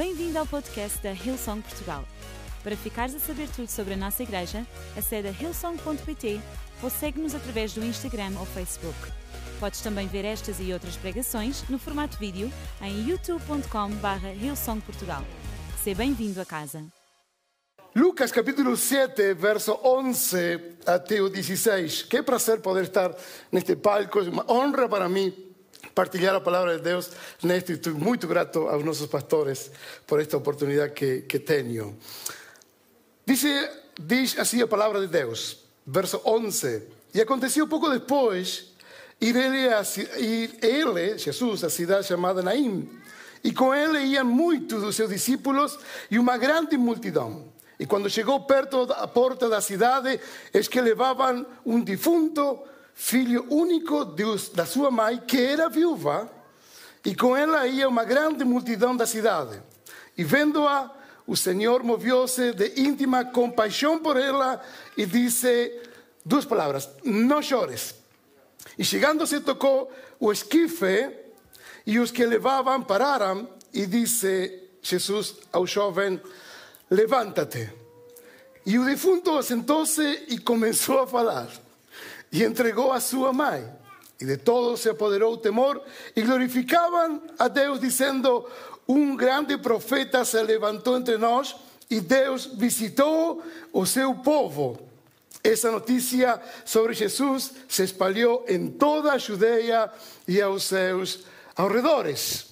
Bem-vindo ao podcast da Hillsong Portugal. Para ficares a saber tudo sobre a nossa igreja, acede a hillsong.pt ou segue-nos através do Instagram ou Facebook. Podes também ver estas e outras pregações no formato vídeo em youtube.com.br hillsongportugal. Seja bem-vindo a casa. Lucas capítulo 7, verso 11 até o 16. Que prazer poder estar neste palco, é uma honra para mim partilhar a palavra de Deus neste. Estou muito grato aos nossos pastores por esta oportunidade que, que tenho. Diz, diz assim a palavra de Deus, verso 11. E aconteceu pouco depois ir ele, a, ir ele, Jesus, a cidade chamada Naim. E com ele iam muitos dos seus discípulos e uma grande multidão. E quando chegou perto da porta da cidade, eis que levavam um defunto, filho único da sua mãe, que era viúva, e com ela ia uma grande multidão da cidade. E vendo-a, o Senhor moveu-se de íntima compaixão por ela e disse duas palavras: Não chores. E chegando-se, tocou o esquife, e os que levavam pararam, e disse Jesus ao jovem: levántate. E o defunto sentou-se e começou a falar. E entregou a sua mãe. E de todos se apoderou o temor e glorificavam a Deus, dizendo: Um grande profeta se levantou entre nós e Deus visitou o seu povo. Essa notícia sobre Jesus se espalhou em toda a Judeia e aos seus arredores.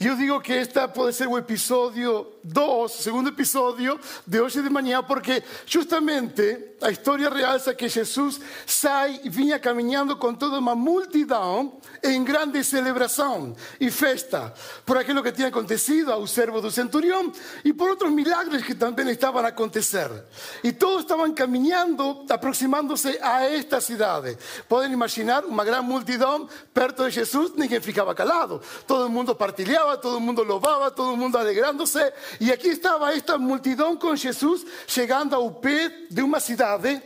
Eu digo que este pode ser o episódio 2, segundo episódio de hoje de manhã, porque justamente a história realça que Jesus sai e vinha caminhando com toda uma multidão em grande celebração e festa por aquilo que tinha acontecido ao servo do centurião e por outros milagres que também estavam a acontecer. E todos estavam caminhando, aproximando-se a esta cidade. Podem imaginar uma grande multidão perto de Jesus, ninguém ficava calado, todo mundo partilhava, todo mundo louvava, todo mundo alegrando-se. E aqui estava esta multidão com Jesus chegando ao pé de uma cidade.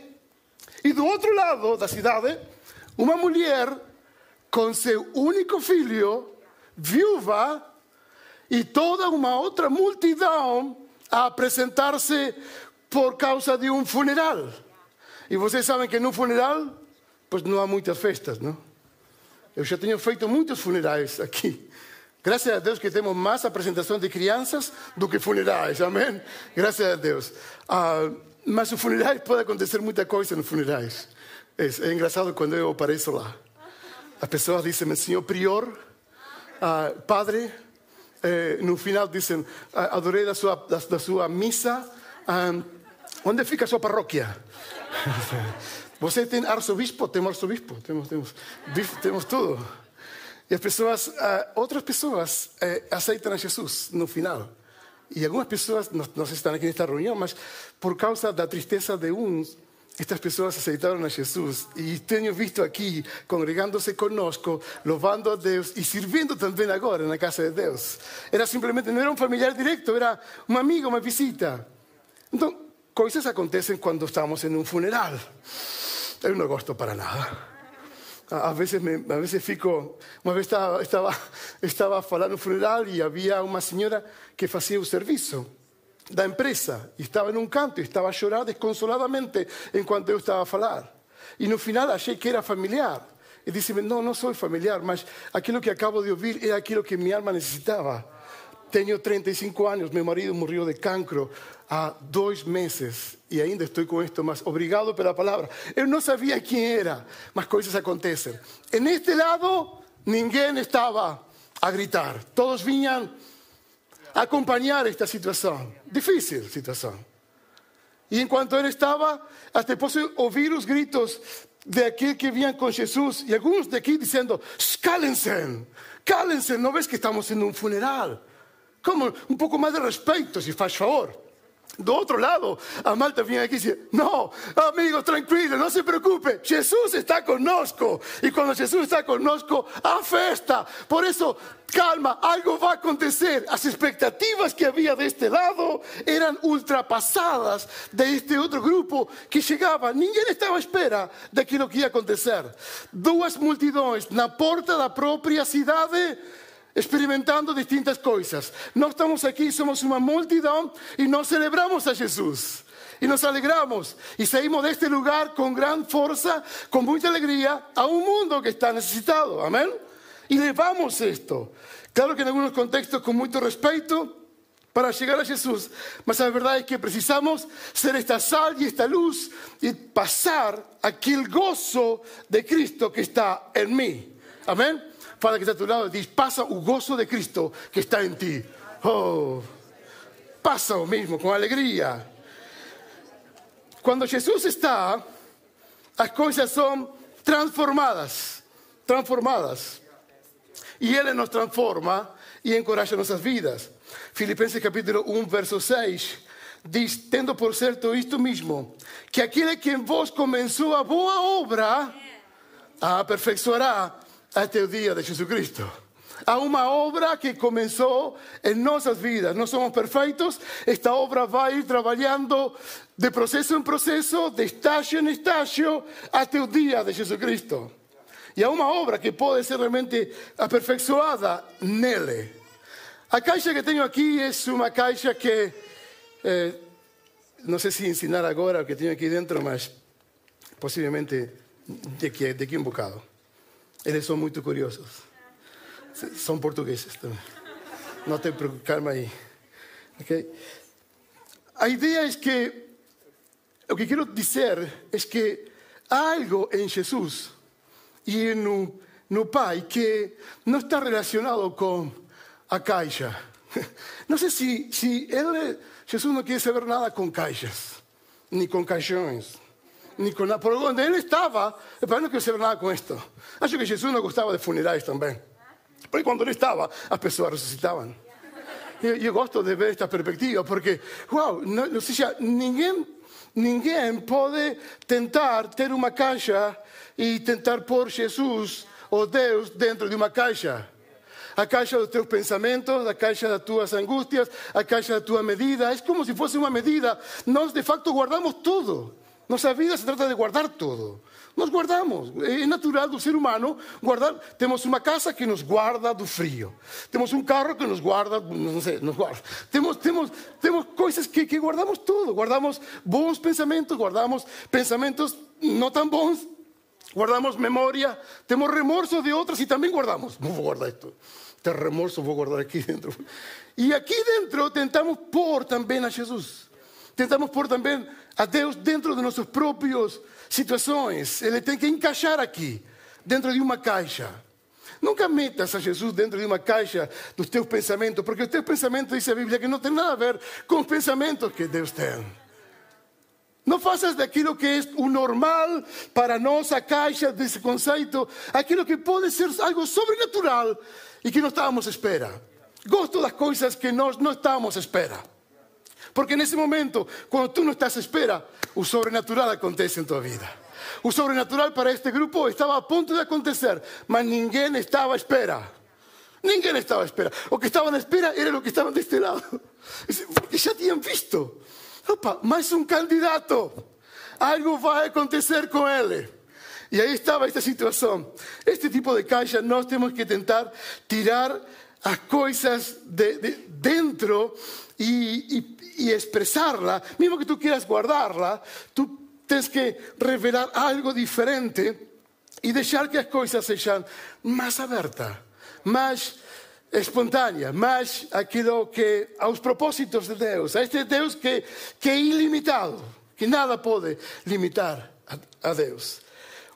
E do outro lado da cidade, uma mulher com seu único filho, viúva, e toda uma outra multidão a apresentar-se por causa de um funeral. E vocês sabem que no funeral, pois não há muitas festas, não? Eu já tenho feito muitos funerais aqui. Graças a Deus que temos mais apresentação de crianças do que funerais, amém? Graças a Deus. Ah, mas no funerais pode acontecer muita coisa nos funerais. É, é engraçado quando eu apareço lá. As pessoas dizem, senhor prior, ah, padre, eh, no final dizem, ah, adorei da sua, da, da sua missa, ah, onde fica a sua paróquia? Você tem arcebispo? Temos arcebispo, temos, temos, temos tudo. E as pessoas, outras pessoas eh, a Jesus no final. E algumas pessoas, não, não estão aqui nesta reunião, mas por causa da tristeza de uns, estas pessoas aceitaram a Jesus e tenho visto aqui congregando-se conosco, louvando a Deus e servindo também agora na casa de Deus. Era simplesmente, não era um familiar direto, era um amigo, uma visita. Então, coisas acontecem quando estamos em um funeral. Eu não gosto para nada. A veces, me, a veces fico. Uma vez estava, estava, estava falando no funeral e havia uma senhora que fazia o serviço da empresa e estava em um canto e estava a chorar desconsoladamente enquanto eu estava a falar. E no final achei que era familiar. E disse-me: Não, não sou familiar, mas aquilo que acabo de ouvir é aquilo que minha alma necessitava. Tenho 35 anos, meu marido morreu de cancro há dois meses e ainda estou com isto, mas obrigado pela palavra. Eu não sabia quem era, mas coisas acontecem. E neste lado, ninguém estava a gritar, todos vinham a acompanhar esta situação. Difícil situação. E enquanto ele estava, até posso ouvir os gritos de aquele que vinha com Jesus e alguns daqui dizendo: cálem-se, cálem-se, não vês que estamos em um funeral? Como um pouco mais de respeito, se faz favor. Do outro lado, a Malta vinha aqui e dizia: Não, amigo, tranquilo, não se preocupe, Jesus está conosco. E quando Jesus está conosco, há festa. Por isso, calma, algo vai acontecer. As expectativas que havia deste lado eram ultrapassadas deste outro grupo que chegava. Ninguém estava à espera daquilo que ia acontecer. Duas multidões na porta da própria cidade experimentando distintas cosas. No estamos aquí, somos una multitud y nos celebramos a Jesús. Y nos alegramos y salimos de este lugar con gran fuerza, con mucha alegría, a un mundo que está necesitado. Amén. Y llevamos esto. Claro que en algunos contextos con mucho respeto, para llegar a Jesús. Mas la verdad es que precisamos ser esta sal y esta luz y pasar aquel gozo de Cristo que está en mí. Amén. Padre que está a tu lado, dice, pasa el gozo de Cristo que está en ti. Oh, pasa lo mismo, con alegría. Cuando Jesús está, las cosas son transformadas, transformadas. Y Él nos transforma y encoraja nuestras vidas. Filipenses capítulo 1, verso 6, diz, tendo por certo isto mesmo, que aquele que em vos começou a boa obra, a aperfeiçoará até o dia de Jesus Cristo. Há uma obra que começou em nossas vidas. Não somos perfeitos. Esta obra vai ir trabalhando de processo em processo, de estágio em estágio, até o dia de Jesus Cristo. E há uma obra que pode ser realmente aperfeiçoada nele. A caixa que tenho aqui é uma caixa que eh, não sei se ensinar agora o que tenho aqui dentro, mas possivelmente daqui, daqui um bocado. Eles são muito curiosos. São portugueses também. Não te preocupes, calma aí. Okay? A ideia é que, o que quero dizer é que há algo em Jesus e no, no Pai que não está relacionado com a caixa. No sé si, si él, Jesús no quiere saber nada con caixas, ni con caixões, ni con nada. Por donde él estaba, el padre no quiere saber nada con esto. Acho que Jesús no gostava de funerais também. Porque quando ele estava, as pessoas ressuscitavam. Eu, eu gosto de ver esta perspectiva, porque, uau, não, não seja, ninguém, ninguém pode tentar ter uma caixa e tentar pôr Jesus ou Deus dentro de uma caixa. a caixa dos teus pensamentos, a caixa das tuas angústias, a caixa da tua medida. Es como si fuese una medida. Nós, de facto, guardamos todo. Nossa vida se trata de guardar todo. Nos guardamos. É natural do ser humano guardar. Temos uma casa que nos guarda do frio. Temos um carro que nos guarda, não sei, nos guarda. Temos, temos, temos coisas que, guardamos tudo. Guardamos bons pensamentos, guardamos pensamentos não tão bons. Guardamos memória, temos remorso de outras e também guardamos. Vou guardar isto. Este remorso vou guardar aqui dentro. E aqui dentro tentamos pôr também a Jesus. Tentamos pôr também a Deus dentro de nossas próprias situações. Ele tem que encaixar aqui, dentro de uma caixa. Nunca metas a Jesus dentro de uma caixa dos teus pensamentos, porque os teus pensamentos, diz a Bíblia, que não tem nada a ver com os pensamentos que Deus tem. Não faças daquilo que é o normal para nós, a caixa desse conceito, aquilo que pode ser algo sobrenatural e que não estávamos à espera. Gosto das coisas que nós não estávamos à espera. Porque nesse momento, quando tu não estás à espera, o sobrenatural acontece em tua vida. O sobrenatural para este grupo estava a ponto de acontecer, mas ninguém estava à espera. Ninguém estava à espera. O que estavam à espera era o que estavam deste lado. Porque já tinham visto. Opa, mais um candidato. Algo vai acontecer com ele. Y ahí estaba esta situación. Este tipo de caixa nós temos que tentar tirar as coisas de, de dentro e, e, e expressarla. Mesmo que tu quieras guardarla, tu tens que revelar algo diferente e deixar que as coisas sejam mais abertas, mais espontâneas, mais aquilo que aos propósitos de Deus, a este Deus que, que ilimitado, que nada pode limitar a, a Deus.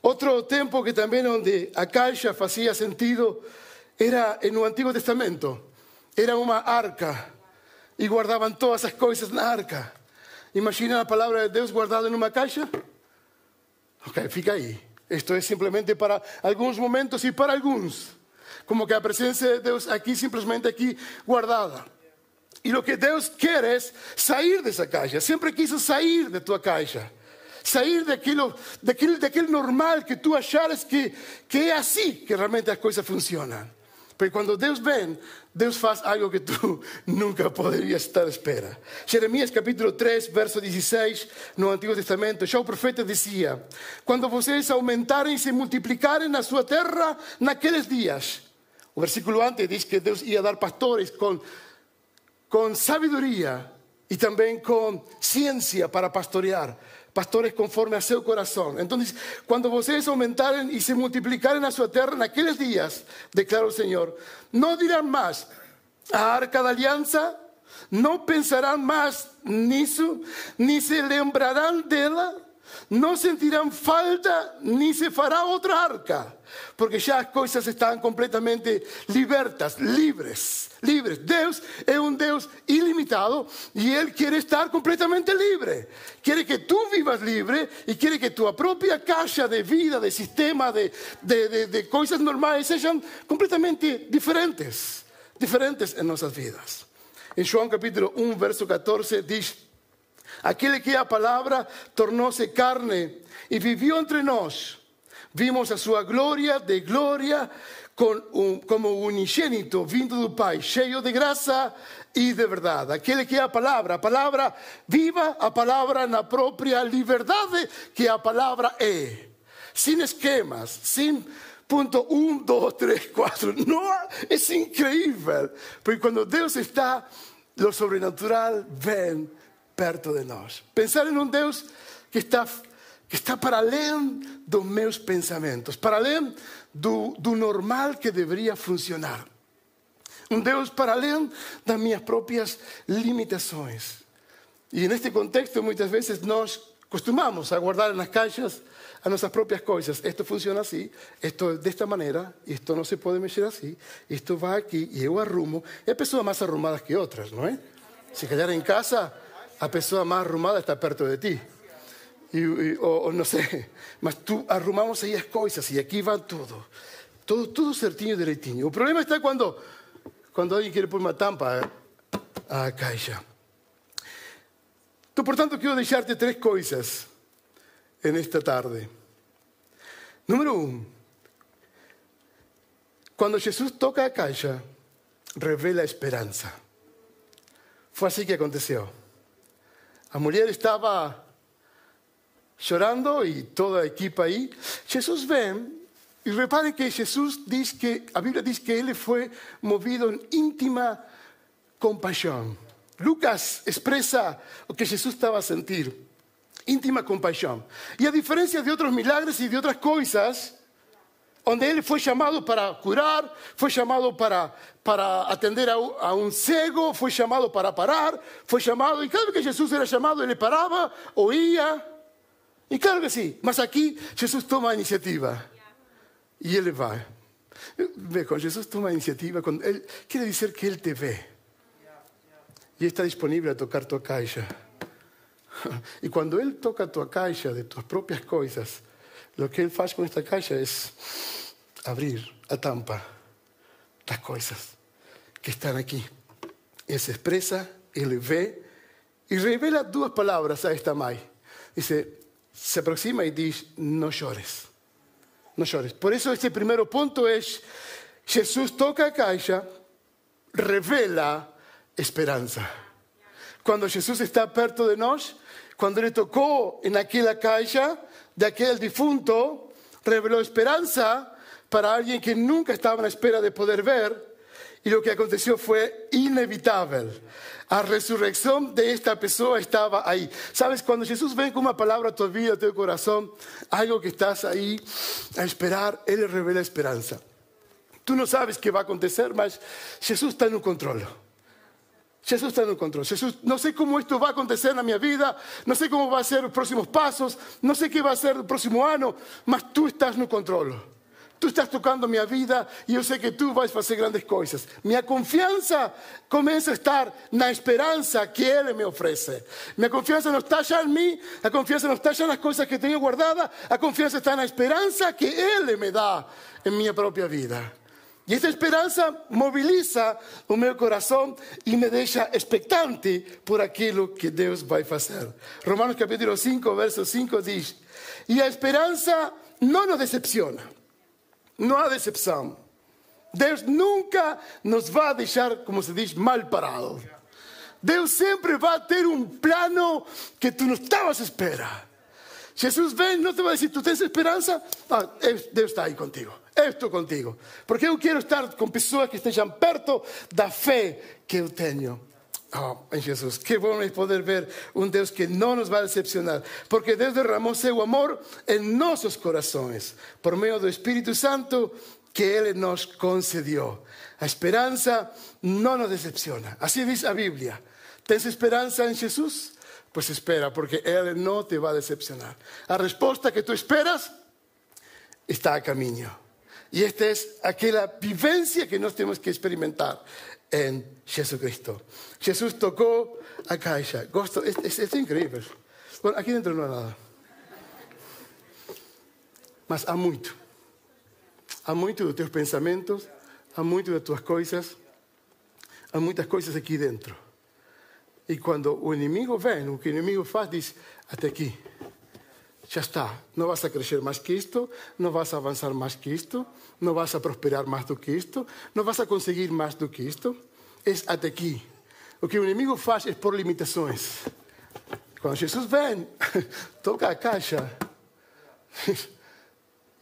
Outro tempo que também onde a caixa fazia sentido era no Antigo Testamento. Era uma arca e guardavam todas as coisas na arca. Imagina a palavra de Deus guardada em uma caixa? Ok, fica aí. Isto é simplesmente para alguns momentos e para alguns. Como que a presença de Deus aqui, simplesmente aqui guardada. E o que Deus quer é sair dessa caixa. Sempre quis sair de tua caixa sair daquilo, daquele, daquele normal que tu achares que, que é assim que realmente as coisas funcionam. Porque quando Deus vem, Deus faz algo que tu nunca poderias estar à espera. Jeremias capítulo 3, verso 16, no Antigo Testamento, já o profeta dizia: Quando vocês aumentarem e se multiplicarem na sua terra naqueles dias, Un versículo antes dice que Dios iba a dar pastores con, con sabiduría y también con ciencia para pastorear. Pastores conforme a su corazón. Entonces, cuando ustedes aumentaren y se multiplicaren a su tierra en aquellos días, declaró el Señor, no dirán más a arca de alianza, no pensarán más nisso, ni se lembrarán de ella, no sentirán falta, ni se fará otra arca, porque ya las cosas están completamente libertas, libres, libres. Dios es un Dios ilimitado y Él quiere estar completamente libre. Quiere que tú vivas libre y quiere que tu propia caja de vida, de sistema, de, de, de cosas normales sean completamente diferentes, diferentes en nuestras vidas. En Juan capítulo 1, verso 14 dice, aquel que a palabra tornóse carne y vivió entre nos, vimos a su gloria de un, como unigénito vindo do Pai, cheio de graça e de verdade. Aquele que a palavra, a palavra viva, a palavra na própria liberdade que a palavra é. Sem esquemas, sem Punto 1, 2, 3, 4. No, es increíble. Porque cuando Dios está, lo sobrenatural ven perto de nós. Pensar em um Deus que está, está para além dos meus pensamentos, para além do, do normal que deveria funcionar. Um Deus para além das minhas próprias limitações. E neste contexto, muitas vezes nós costumamos a guardar nas caixas a nuestras propias cosas. Esto funciona así, esto es de esta manera, esto no se puede mexer así, esto va aquí y yo arrumo. Hay personas más arrumadas que otras, ¿no es? Si callar en casa, a persona más arrumada está perto de ti. Y, o, no sé, mas tú arrumamos ahí las cosas y aquí va todo. Todo, todo certinho dereitinho. El problema está cuando, cuando alguien quiere poner una tampa a caixa. Por tanto, quiero dejarte tres cosas en esta tarde. Número uno, cuando Jesús toca a caixa, revela esperanza. Fue así que aconteció. La mujer estaba llorando y toda la equipa ahí. Jesús ven y reparen que Jesús dice que, la Biblia dice que él fue movido en íntima compasión. Lucas expresa lo que Jesús estaba a sentir íntima compasión. Y a diferencia de otros milagros y de otras cosas, donde él fue llamado para curar, fue llamado para, para atender a, un ciego, fue llamado para parar, fue llamado, y cada vez que Jesús era llamado, él le paraba, oía, y claro que sí, mas aquí Jesús toma iniciativa y él va. Ve, cuando Jesús toma iniciativa, él, quiere decir que él te ve y está disponible a tocar tu caixa. Y cuando Él toca tu caixa de tus propias cosas, lo que Él hace con esta caixa es abrir a tampa las cosas que están aquí. Él se expresa, Él ve y revela dos palabras a esta Mai. Dice, se aproxima y dice, no llores, no llores. Por eso este primer punto es, Jesús toca a caixa, revela esperanza. Cuando Jesús está perto de nosotros, cuando le tocó en aquella caixa de aquel difunto, reveló esperanza para alguien que nunca estaba en espera de poder ver. Y lo que aconteció fue inevitable. La resurrección de esta persona estaba ahí. Sabes, cuando Jesús ven con una palabra a tu vida, a tu corazón, algo que estás ahí a esperar, Él revela esperanza. Tú no sabes qué va a acontecer, pero Jesús está en un control. Jesús está en el control. Jesús, no sé cómo esto va a acontecer en mi vida, no sé cómo va a ser los próximos pasos, no sé qué va a ser el próximo año, mas tú estás en el control. Tú estás tocando mi vida y yo sé que tú vas a hacer grandes cosas. Mi confianza comienza a estar en la esperanza que Él me ofrece. Mi confianza no está ya en mí, la confianza no está ya en las cosas que tengo guardadas, la confianza está en la esperanza que Él me da en mi propia vida. Y esta esperanza moviliza mi corazón y me deja expectante por aquello que Dios va a hacer. Romanos capítulo 5, verso 5 dice, y la esperanza no nos decepciona, no hay decepción. Dios nunca nos va a dejar, como se dice, mal parado. Dios siempre va a tener un plano que tú no estabas a esperar. Jesús ven, no te va a decir, ¿tú tienes esperanza? Ah, Dios está ahí contigo. Eu estou contigo. Porque eu quero estar com pessoas que estejam perto da fé que eu tenho. Oh, em Jesus, que bom é poder ver um Deus que não nos vai decepcionar, porque Deus derramou seu amor em nossos corações, por meio do Espírito Santo que Ele nos concedió. A esperança não nos decepciona. Assim diz a Bíblia. ¿Tens esperança em Jesus? Pues espera, porque Ele não te vai decepcionar. A resposta que tu esperas está a caminho. Y esta es aquella vivencia que nos tenemos que experimentar en Jesucristo. Jesús tocó a caixa. Gosto, es, es, es incrível. Bueno, aqui dentro não há nada. Mas há muito. Há muito dos teus pensamentos, há muito das tuas coisas, há muitas coisas aqui dentro. E quando o inimigo vem, o que o inimigo faz, diz: até aqui. Ya está, no vas a crecer más que esto, no vas a avanzar más que esto, no vas a prosperar más do que esto, no vas a conseguir más do que esto. Es hasta aquí. O que o inimigo faz é por limitações. Quando Jesus vem, toca a caixa.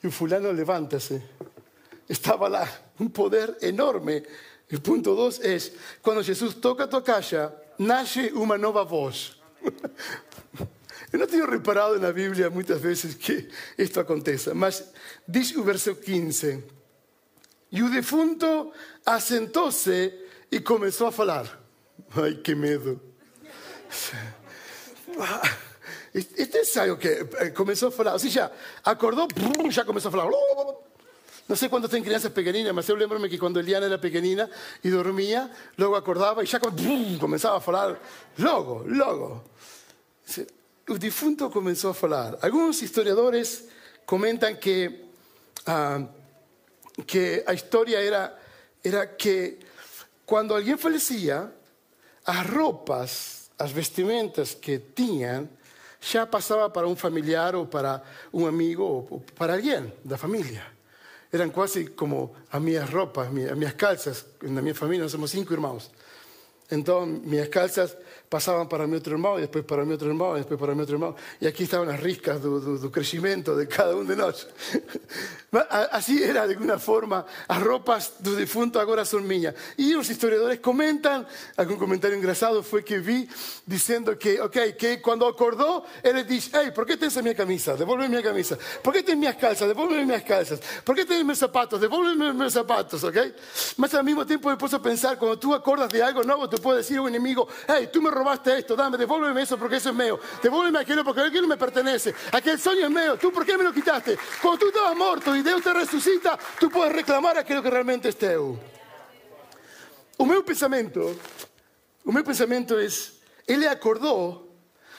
E o fulano levanta-se. Estava lá um poder enorme. O ponto 2 é: quando Jesus toca a tua caixa, nasce uma nova voz. Eu não tenho reparado na Bíblia muitas vezes que isto aconteça, mas diz o verso 15: E o defunto assentou-se e começou a falar. Ai, que medo! Este sabe o que começou a falar, ou seja, acordou, já começou a falar. Não sei quando tem crianças pequeninas, mas eu lembro-me que quando Eliana era pequenina e dormia, logo acordava e já começava a falar, logo, logo. O defunto comenzó a hablar. Algunos historiadores comentan que, uh, que a historia era, era que cuando alguien fallecía, as roupas, as vestimentas que tinham, já passava para um familiar ou para um amigo ou para alguém da família. Eram quase como as minhas roupas, as minhas calças. Na minha família nós somos cinco irmãos. Então, minhas calças pasaban para mi otro hermano y después para mi otro hermano y después para mi otro hermano. Y aquí estaban las riscas del crecimiento de cada uno de nosotros. Así era de alguna forma. Las ropas los difuntos ahora son mías. Y los historiadores comentan, algún comentario engrasado fue que vi diciendo que, ok, que cuando acordó, él dice, hey, ¿por qué tienes mi camisa? Devuélveme mi camisa. ¿Por qué tienes mis calzas? Devuélveme mis calzas. ¿Por qué tienes mis zapatos? Devuélveme mis zapatos, ok? Más al mismo tiempo me puse a pensar, cuando tú acordas de algo nuevo, tú puedes decir a un enemigo, hey, tú me robaste esto, dame, devuélveme eso porque eso es mío. Devuélveme aquello porque aquello me pertenece. Aquel sueño es mío. ¿Tú por qué me lo quitaste? Cuando tú estabas muerto y Dios te resucita, tú puedes reclamar aquello que realmente es teu. O meu pensamento, o meu pensamento es, ele acordou,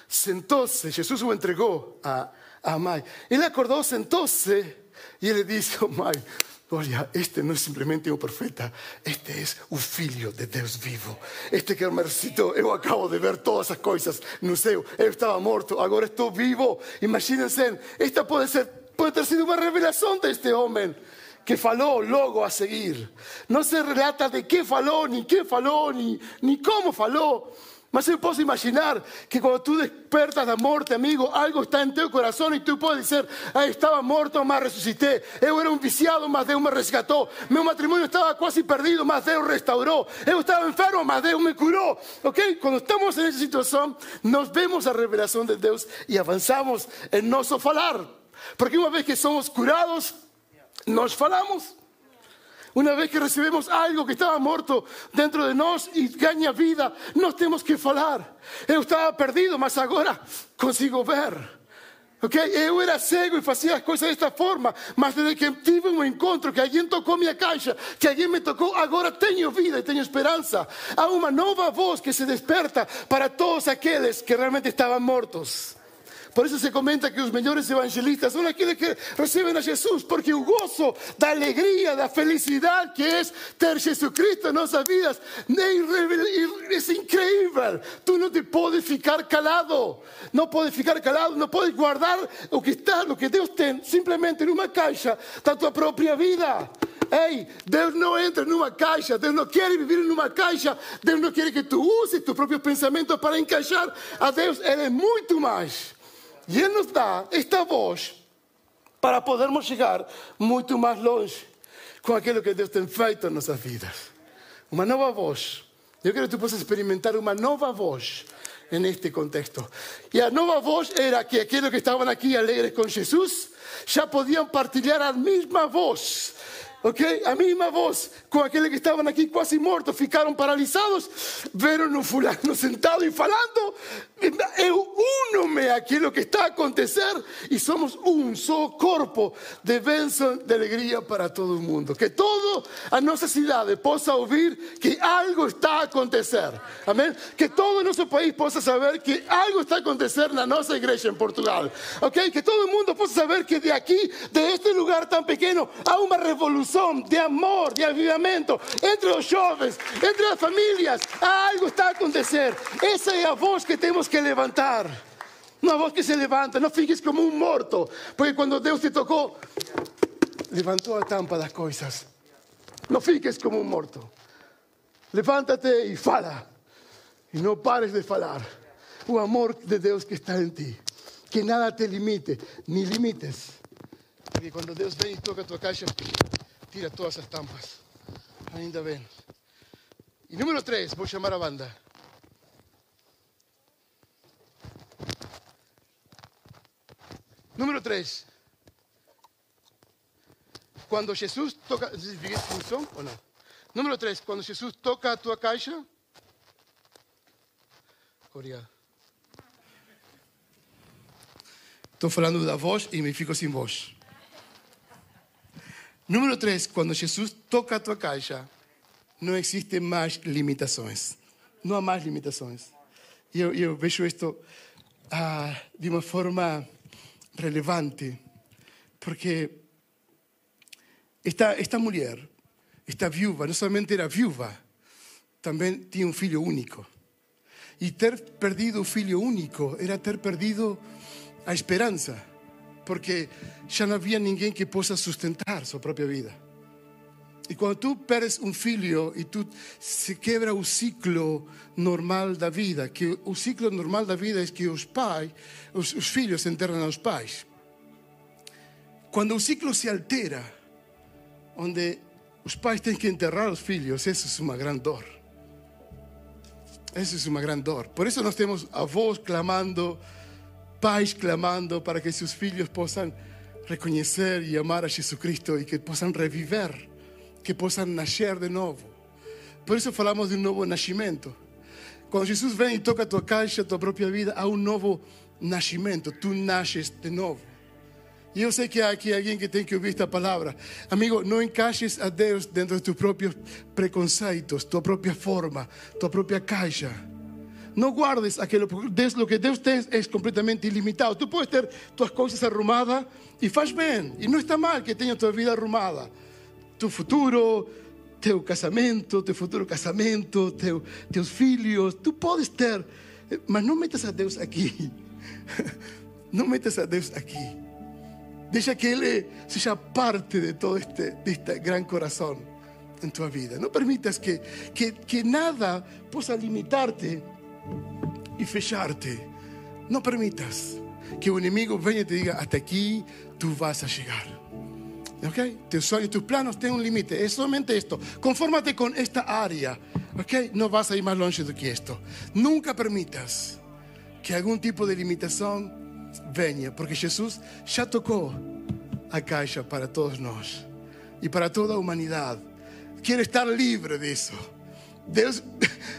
sentou-se, Jesus o a, a mãe. Ele acordou, sentou-se e ele disse, oh mãe, Olha, este não é simplesmente um profeta, este é o filho de Deus vivo. Este que ressuscitou, eu acabo de ver todas as coisas no céu. Eu estava morto, agora estou vivo. Imagínense, esta pode, ser, pode ter sido uma revelação deste homem que falou logo a seguir. Não se relata de que falou, nem que falou, nem, nem como falou. Mas eu posso imaginar que quando tu despertas da morte, amigo, algo está em teu coração e tu podes dizer: ah, estava morto, mas ressuscitei. Eu era um viciado, mas Deus me resgatou. Meu matrimônio estava quase perdido, mas Deus restaurou. Eu estava enfermo, mas Deus me curou. Ok? Quando estamos nessa situação, nós vemos a revelação de Deus e avançamos em nosso falar. Porque uma vez que somos curados, nós falamos. Una vez que recibimos algo que estaba muerto dentro de nós e ganha vida, nós temos que falar. Eu estava perdido, mas agora consigo ver. Okay? Eu era cego e fazia as coisas desta forma, mas desde que tive um encontro, que alguém tocou minha caixa, que alguém me tocou, agora tenho vida e tenho esperança. Há uma nova voz que se desperta para todos aqueles que realmente estavam mortos. Por eso se comenta que los mejores evangelistas son aquellos que reciben a Jesús, porque el gozo, la alegría, la felicidad que es tener Jesucristo en nuestras vidas es increíble. Tú no te puedes ficar calado, no puedes ficar calado, no puedes guardar lo que está, lo que Dios tiene simplemente en una caixa de tu propia vida. Ei, Deus não entra numa caixa, Deus não quer viver numa caixa, Deus não quer que tu uses tu próprio pensamento para encaixar a Deus, Ele é muito mais. E Ele nos dá esta voz para podermos chegar muito mais longe com aquilo que Deus tem feito nas nossas vidas. Uma nova voz. Eu quero que tu possas experimentar uma nova voz neste contexto. E a nova voz era que aqueles que estavam aqui alegres com Jesus já podiam partilhar a mesma voz ok? A mesma voz com aqueles que estavam aqui quase mortos, ficaram paralisados, viram no fulano sentado e falando, eu uno-me aquilo que está a acontecer e somos um só corpo de bênção, de alegria para todo o mundo. Que toda a nossa cidade possa ouvir que algo está a acontecer, amém? Que todo o nosso país possa saber que algo está a acontecer na nossa igreja em Portugal, ok? Que todo o mundo possa saber que de aqui, de este lugar tão pequeno, há uma revolução de amor, de avivamento entre los jóvenes, entre las familias. Algo está a acontecer. Esa es la voz que tenemos que levantar. Una voz que se levanta, no fiques como un muerto, porque cuando Dios te tocó, levantó a tampa las cosas. No fiques como un muerto. Levántate y fala. Y no pares de falar. Un amor de Dios que está en ti. Que nada te limite, ni limites. Porque cuando Dios ve y toca tu caixa, tira todas as tampas. Ainda bem. E número 3, vou chamar a banda. Número 3. Quando Jesus toca. Liguei o som ou não? Número 3. Quando Jesus toca a tua caixa. Obrigado. Estou falando da voz e me fico sem voz. Número tres, cuando Jesús toca tu caixa, no existen más limitaciones. No hay más limitaciones. Yo, yo veo esto ah, de una forma relevante, porque esta, esta mujer, esta viuva, no solamente era viuva, también tiene un filho único. Y ter perdido un filho único era ter perdido a esperanza porque ya no había ninguém que possa sustentar su propia vida. Y cuando tú perdes un filho y tú se quebra o ciclo normal da vida, que o ciclo normal da vida es que os pais, os, os filhos enterram aos pais. Quando o ciclo se altera, onde os pais têm que enterrar os filhos, eso es uma grande dor. Eso es uma grande dor. Por eso nós temos avós clamando pais clamando para que sus filhos puedan reconocer y amar a Jesucristo y que puedan revivir, que puedan nacer de nuevo. Por eso falamos de un nuevo nacimiento. Cuando Jesús viene y toca tu caixa, tu propia vida, hay un nuevo nacimiento. Tú naces de nuevo. Y yo sé que hay aquí alguien que tiene que oír esta palabra. Amigo, no encajes a Dios dentro de tus propios preconceitos, tu propia forma, tu propia caixa. No guardes aquello, lo que Dios te es completamente ilimitado. Tú puedes tener tus cosas arrumadas y faz bien. Y no está mal que tengas tu vida arrumada. Tu futuro, tu casamento, tu futuro casamento, tus filhos, tú puedes tener, mas no metas a Dios aquí. No metas a Dios aquí. Deja que Él sea parte de todo este, de este gran corazón en tu vida. No permitas que, que, que nada pueda limitarte y fecharte. No permitas que un enemigo venga y te diga, hasta aquí tú vas a llegar. ¿Ok? Tus sueños, tus planos tienen un límite. Es solamente esto. Confórmate con esta área. ¿Ok? No vas a ir más longe de que esto. Nunca permitas que algún tipo de limitación venga, porque Jesús ya tocó a caixa para todos nosotros y para toda humanidad. Quiere estar libre de eso. Deus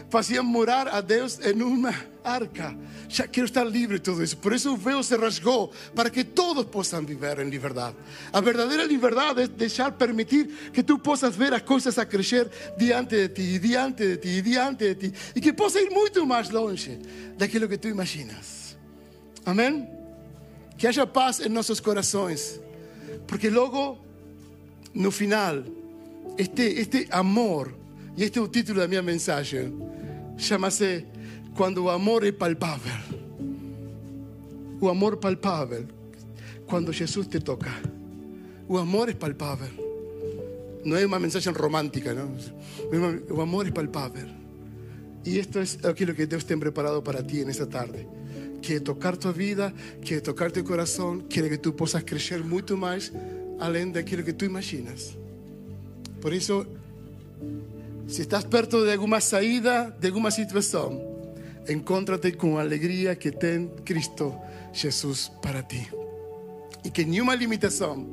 fazia morar a Deus em uma arca. Já quero estar livre de tudo isso. Por isso o véu se rasgou para que todos possam viver em liberdade. A verdadeira liberdade é deixar permitir que tu possas ver as coisas a crescer diante de ti, diante de ti, diante de ti, e que possa ir muito mais longe daquilo que tu imaginas. Amém? Que haja paz em nossos corações, porque logo no final este este amor y este es el título de mi mensaje. Llámase Cuando el amor es palpable. O amor palpable. Cuando Jesús te toca. O amor es palpable. No es una mensaje romántica, ¿no? O amor es palpable. Y esto es aquello que Dios te ha preparado para ti en esta tarde. quiere tocar tu vida, quiere tocar tu corazón, quiere que tú puedas crecer mucho más além daquilo que tú imaginas. Por eso, si estás perto de alguna saída, de alguna situación, encontrate con la alegría que tiene Cristo Jesús para ti. Y que ninguna limitación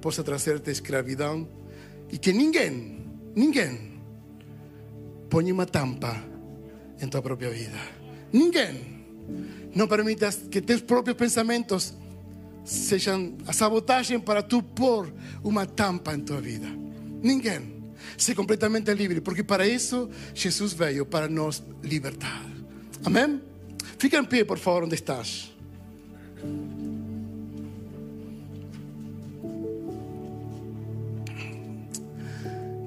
pueda traerte esclavitud y que ninguém, ninguém ponga una tampa en tu propia vida. Ninguém. No permitas que tus propios pensamientos sean a sabotaje para tú por una tampa en tu vida. Ninguém. Sé completamente libre, porque para eso Jesús veio, para nos libertar. Amén. Fica en pie, por favor, donde estás.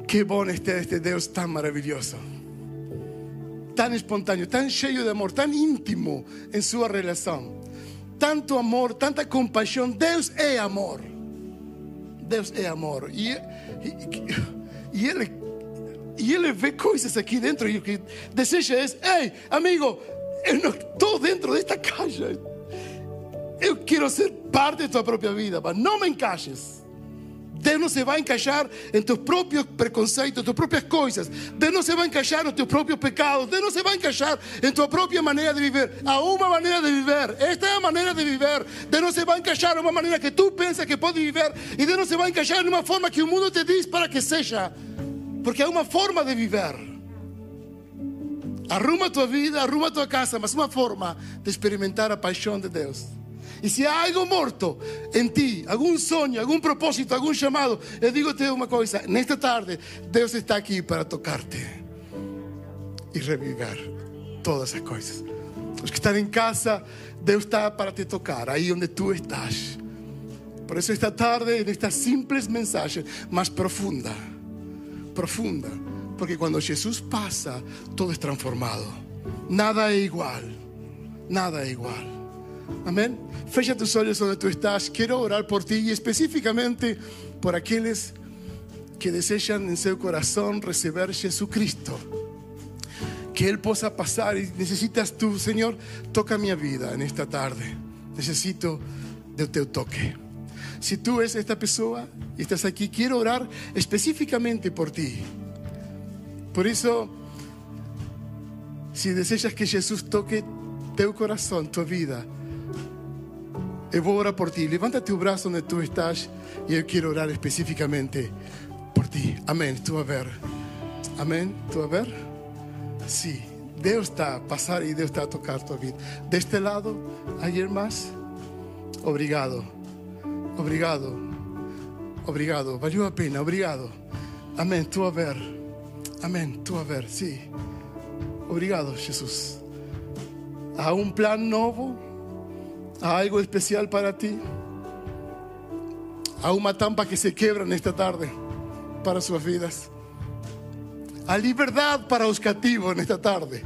Qué bueno este, este Dios tan maravilloso, tan espontáneo, tan lleno de amor, tan íntimo en su relación. Tanto amor, tanta compasión. Dios es amor. Dios es amor. Y, y, Él, y Él ve cosas aquí dentro y lo que es, hey, amigo, estoy dentro de esta calle. Yo quiero ser parte de tu propia vida, pero no me encajes. Deus não se vai encaixar em teus próprios preconceitos, tuas próprias coisas. Deus não se vai encaixar nos teus próprios pecados. Deus não se vai encaixar em tua própria maneira de viver. Há uma maneira de viver. Esta é a maneira de viver. Deus não se vai encaixar em uma maneira que tu pensas que pode viver. E Deus não se vai encaixar em uma forma que o mundo te diz para que seja. Porque há uma forma de viver. Arruma tua vida, arruma tua casa, mas uma forma de experimentar a paixão de Deus. Y si hay algo muerto en ti, algún sueño, algún propósito, algún llamado, yo digo una cosa, en esta tarde Dios está aquí para tocarte y revivir todas esas cosas. Los que están en casa, Dios está para te tocar, ahí donde tú estás. Por eso esta tarde, en estas simples mensajes, más profunda, profunda, porque cuando Jesús pasa, todo es transformado. Nada es igual, nada es igual. Amén. Fecha tus ojos donde tú estás. Quiero orar por ti y específicamente por aquellos que desean en su corazón recibir Jesucristo. Que Él pueda pasar y necesitas tú, Señor, toca mi vida en esta tarde. Necesito de tu toque. Si tú eres esta persona y estás aquí, quiero orar específicamente por ti. Por eso, si deseas que Jesús toque tu corazón, tu vida, yo voy a orar por ti. Levanta tu brazo donde tú estás y yo quiero orar específicamente por ti. Amén. Tú a ver. Amén. Tú a ver. Sí. Dios está a pasar y Dios está a tocar tu vida. De este lado, ¿alguien más? Obrigado. Obrigado. Obrigado. Valió la pena. Obrigado. Amén. Tú a ver. Amén. Tú a ver. Sí. Obrigado, Jesús. A un plan nuevo ¿Hay algo especial para ti. A una tampa que se quiebra en esta tarde para sus vidas. A libertad para los cativos en esta tarde.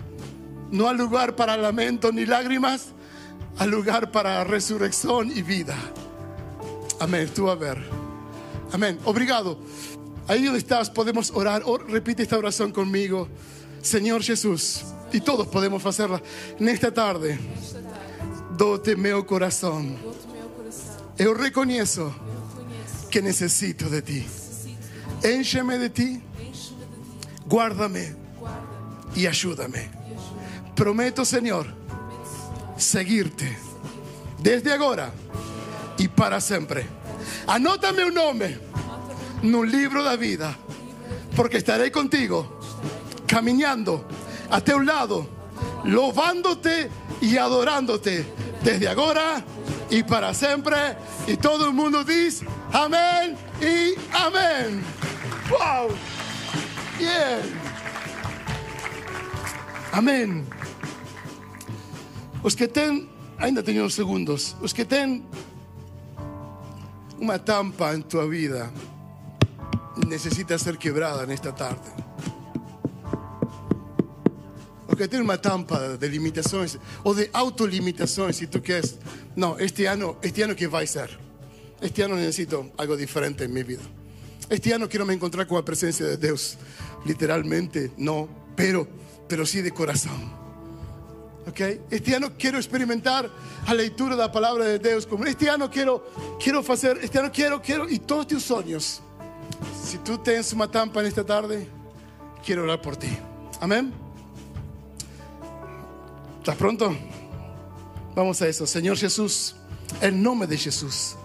No hay lugar para lamento ni lágrimas, hay lugar para resurrección y vida. Amén. Tú a ver. Amén. Obrigado. Ahí donde estás podemos orar. repite esta oración conmigo. Señor Jesús. Y todos podemos hacerla en esta tarde. Dote meu corazón. Yo reconozco que necesito de ti. Éncheme de ti. Guárdame y ayúdame. Prometo, Señor, seguirte desde ahora y para siempre. Anótame un nombre en un libro de vida, porque estaré contigo, caminando a tu lado, lobándote y adorándote desde ahora y para siempre. Y todo el mundo dice amén y amén. ¡Wow! Bien. Amén. Los que ten, ainda tengo unos segundos, los que ten una tampa en tu vida necesita ser quebrada en esta tarde. Porque tiene una tampa de limitaciones o de autolimitaciones, si tú quieres. No, este año, este año, ¿qué va a ser? Este año necesito algo diferente en mi vida. Este año quiero me encontrar con la presencia de Dios. Literalmente, no, pero, pero sí de corazón. Ok? Este ano quero experimentar a leitura da palavra de Deus. Como este ano quero, quero fazer, este ano quero, quero, e todos teus sonhos. Se tu tens uma tampa nesta tarde, quero orar por ti. Amém? ¿Estás pronto? Vamos a eso. Señor Jesús, en nombre de Jesús,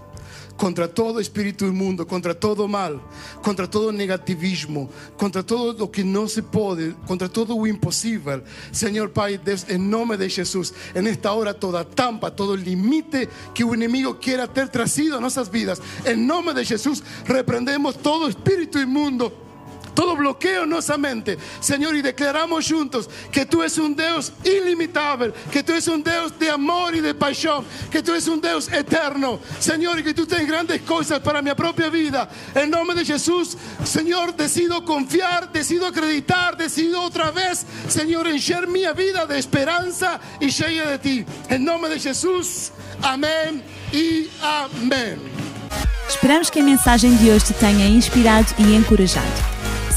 contra todo espíritu inmundo, contra todo mal, contra todo negativismo, contra todo lo que no se puede, contra todo lo imposible. Señor Deus, en nombre de Jesús, en esta hora toda tampa, todo limite que un enemigo quiera ter trazido a nuestras vidas, en nombre de Jesús, reprendemos todo espíritu inmundo todo bloqueo en nuestra mente, Señor, y declaramos juntos que tú eres un Dios ilimitable, que tú eres un Dios de amor y de pasión, que tú eres un Dios eterno, Señor, y que tú tienes grandes cosas para mi propia vida. En nombre de Jesús, Señor, decido confiar, decido acreditar, decido otra vez, Señor, encher mi vida de esperanza y llena de ti. En nombre de Jesús, amén y amén. Esperamos que a mensagem de hoje te tenha inspirado e encorajado.